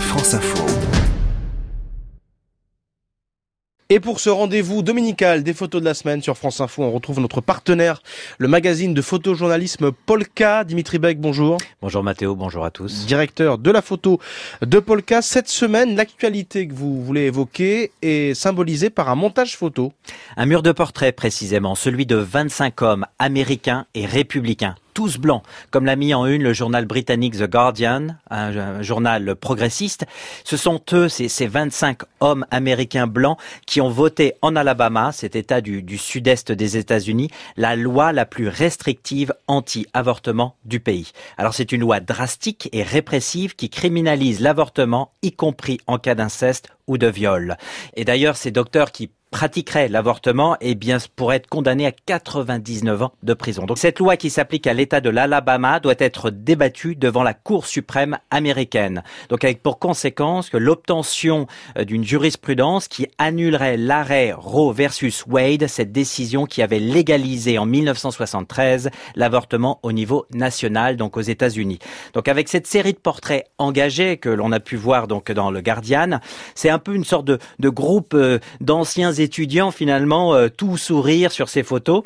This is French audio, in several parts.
France Info. Et pour ce rendez-vous dominical des photos de la semaine sur France Info, on retrouve notre partenaire, le magazine de photojournalisme Polka. Dimitri Beck, bonjour. Bonjour Mathéo, bonjour à tous. Directeur de la photo de Polka. Cette semaine, l'actualité que vous voulez évoquer est symbolisée par un montage photo. Un mur de portrait précisément, celui de 25 hommes américains et républicains tous blancs, comme l'a mis en une le journal britannique The Guardian, un, journal progressiste. Ce sont eux, ces, ces 25 hommes américains blancs, qui ont voté en Alabama, cet état du, du sud-est des États-Unis, la loi la plus restrictive anti-avortement du pays. Alors c'est une loi drastique et répressive qui criminalise l'avortement, y compris en cas d'inceste ou de viol. Et d'ailleurs, ces docteurs qui pratiquerait l'avortement, eh bien, pourrait être condamné à 99 ans de prison. Donc, cette loi qui s'applique à l'État de l'Alabama doit être débattue devant la Cour suprême américaine. Donc, avec pour conséquence que l'obtention euh, d'une jurisprudence qui annulerait l'arrêt Roe versus Wade, cette décision qui avait légalisé en 1973 l'avortement au niveau national, donc aux États-Unis. Donc, avec cette série de portraits engagés que l'on a pu voir donc dans le Guardian, c'est un peu une sorte de, de groupe euh, d'anciens étudiants finalement euh, tout sourire sur ces photos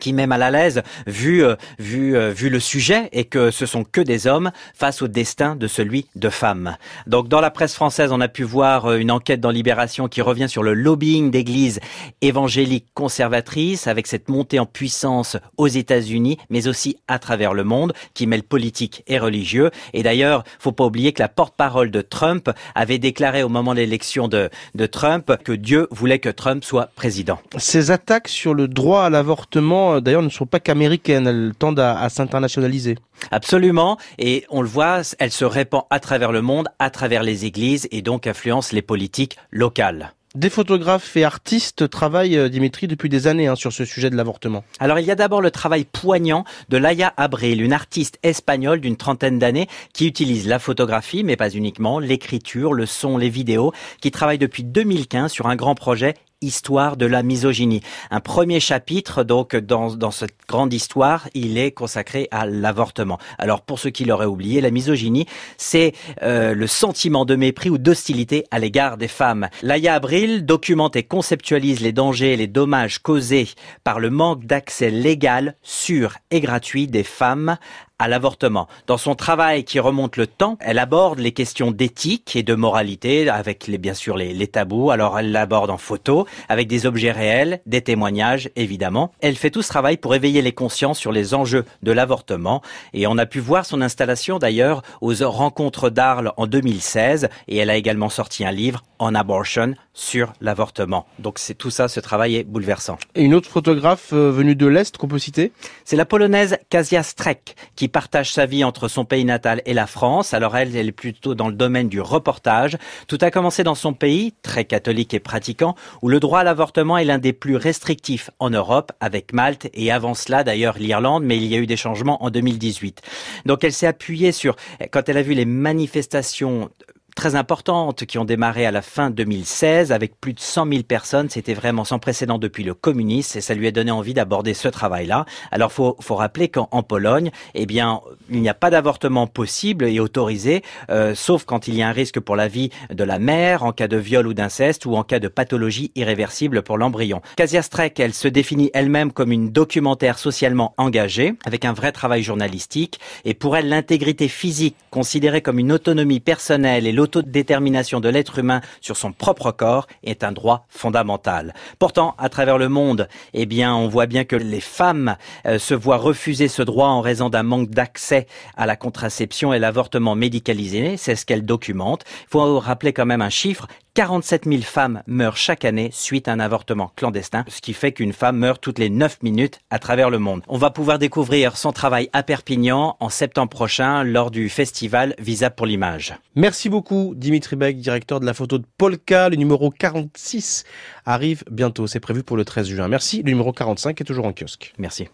qui met mal à l'aise vu euh, vu euh, vu le sujet et que ce sont que des hommes face au destin de celui de femmes. Donc dans la presse française, on a pu voir euh, une enquête dans Libération qui revient sur le lobbying d'églises évangéliques conservatrices avec cette montée en puissance aux États-Unis mais aussi à travers le monde qui mêle politique et religieux et d'ailleurs, faut pas oublier que la porte-parole de Trump avait déclaré au moment de l'élection de de Trump que Dieu voulait que Trump soit président. Ces attaques sur le droit à l'avortement euh, d'ailleurs, ne sont pas qu'américaines, elles tendent à, à s'internationaliser. Absolument, et on le voit, elle se répand à travers le monde, à travers les églises, et donc influence les politiques locales. Des photographes et artistes travaillent, euh, Dimitri, depuis des années hein, sur ce sujet de l'avortement. Alors il y a d'abord le travail poignant de Laia Abril, une artiste espagnole d'une trentaine d'années qui utilise la photographie, mais pas uniquement, l'écriture, le son, les vidéos, qui travaille depuis 2015 sur un grand projet Histoire de la misogynie. Un premier chapitre, donc, dans, dans cette grande histoire, il est consacré à l'avortement. Alors, pour ceux qui l'auraient oublié, la misogynie, c'est euh, le sentiment de mépris ou d'hostilité à l'égard des femmes. Laïa Abril documente et conceptualise les dangers et les dommages causés par le manque d'accès légal, sûr et gratuit des femmes à l'avortement. Dans son travail qui remonte le temps, elle aborde les questions d'éthique et de moralité avec les, bien sûr les, les tabous. Alors elle l'aborde en photo avec des objets réels, des témoignages évidemment. Elle fait tout ce travail pour éveiller les consciences sur les enjeux de l'avortement et on a pu voir son installation d'ailleurs aux rencontres d'Arles en 2016 et elle a également sorti un livre en abortion sur l'avortement. Donc c'est tout ça, ce travail est bouleversant. Et une autre photographe euh, venue de l'Est qu'on peut citer? C'est la polonaise Kasia Strek qui partage sa vie entre son pays natal et la France. Alors elle, elle est plutôt dans le domaine du reportage. Tout a commencé dans son pays, très catholique et pratiquant, où le droit à l'avortement est l'un des plus restrictifs en Europe, avec Malte et avant cela d'ailleurs l'Irlande, mais il y a eu des changements en 2018. Donc elle s'est appuyée sur, quand elle a vu les manifestations très importantes qui ont démarré à la fin 2016 avec plus de 100 000 personnes. C'était vraiment sans précédent depuis le communisme et ça lui a donné envie d'aborder ce travail-là. Alors faut faut rappeler qu'en Pologne, eh bien, il n'y a pas d'avortement possible et autorisé, euh, sauf quand il y a un risque pour la vie de la mère en cas de viol ou d'inceste ou en cas de pathologie irréversible pour l'embryon. Kasia Strek, elle se définit elle-même comme une documentaire socialement engagée avec un vrai travail journalistique et pour elle l'intégrité physique considérée comme une autonomie personnelle et l'autodétermination de l'être humain sur son propre corps est un droit fondamental. Pourtant, à travers le monde, eh bien, on voit bien que les femmes euh, se voient refuser ce droit en raison d'un manque d'accès à la contraception et l'avortement médicalisé. C'est ce qu'elle documente. Il faut rappeler quand même un chiffre. 47 000 femmes meurent chaque année suite à un avortement clandestin, ce qui fait qu'une femme meurt toutes les 9 minutes à travers le monde. On va pouvoir découvrir son travail à Perpignan en septembre prochain lors du festival Visa pour l'image. Merci beaucoup Dimitri Beck, directeur de la photo de Polka. Le numéro 46 arrive bientôt, c'est prévu pour le 13 juin. Merci, le numéro 45 est toujours en kiosque. Merci.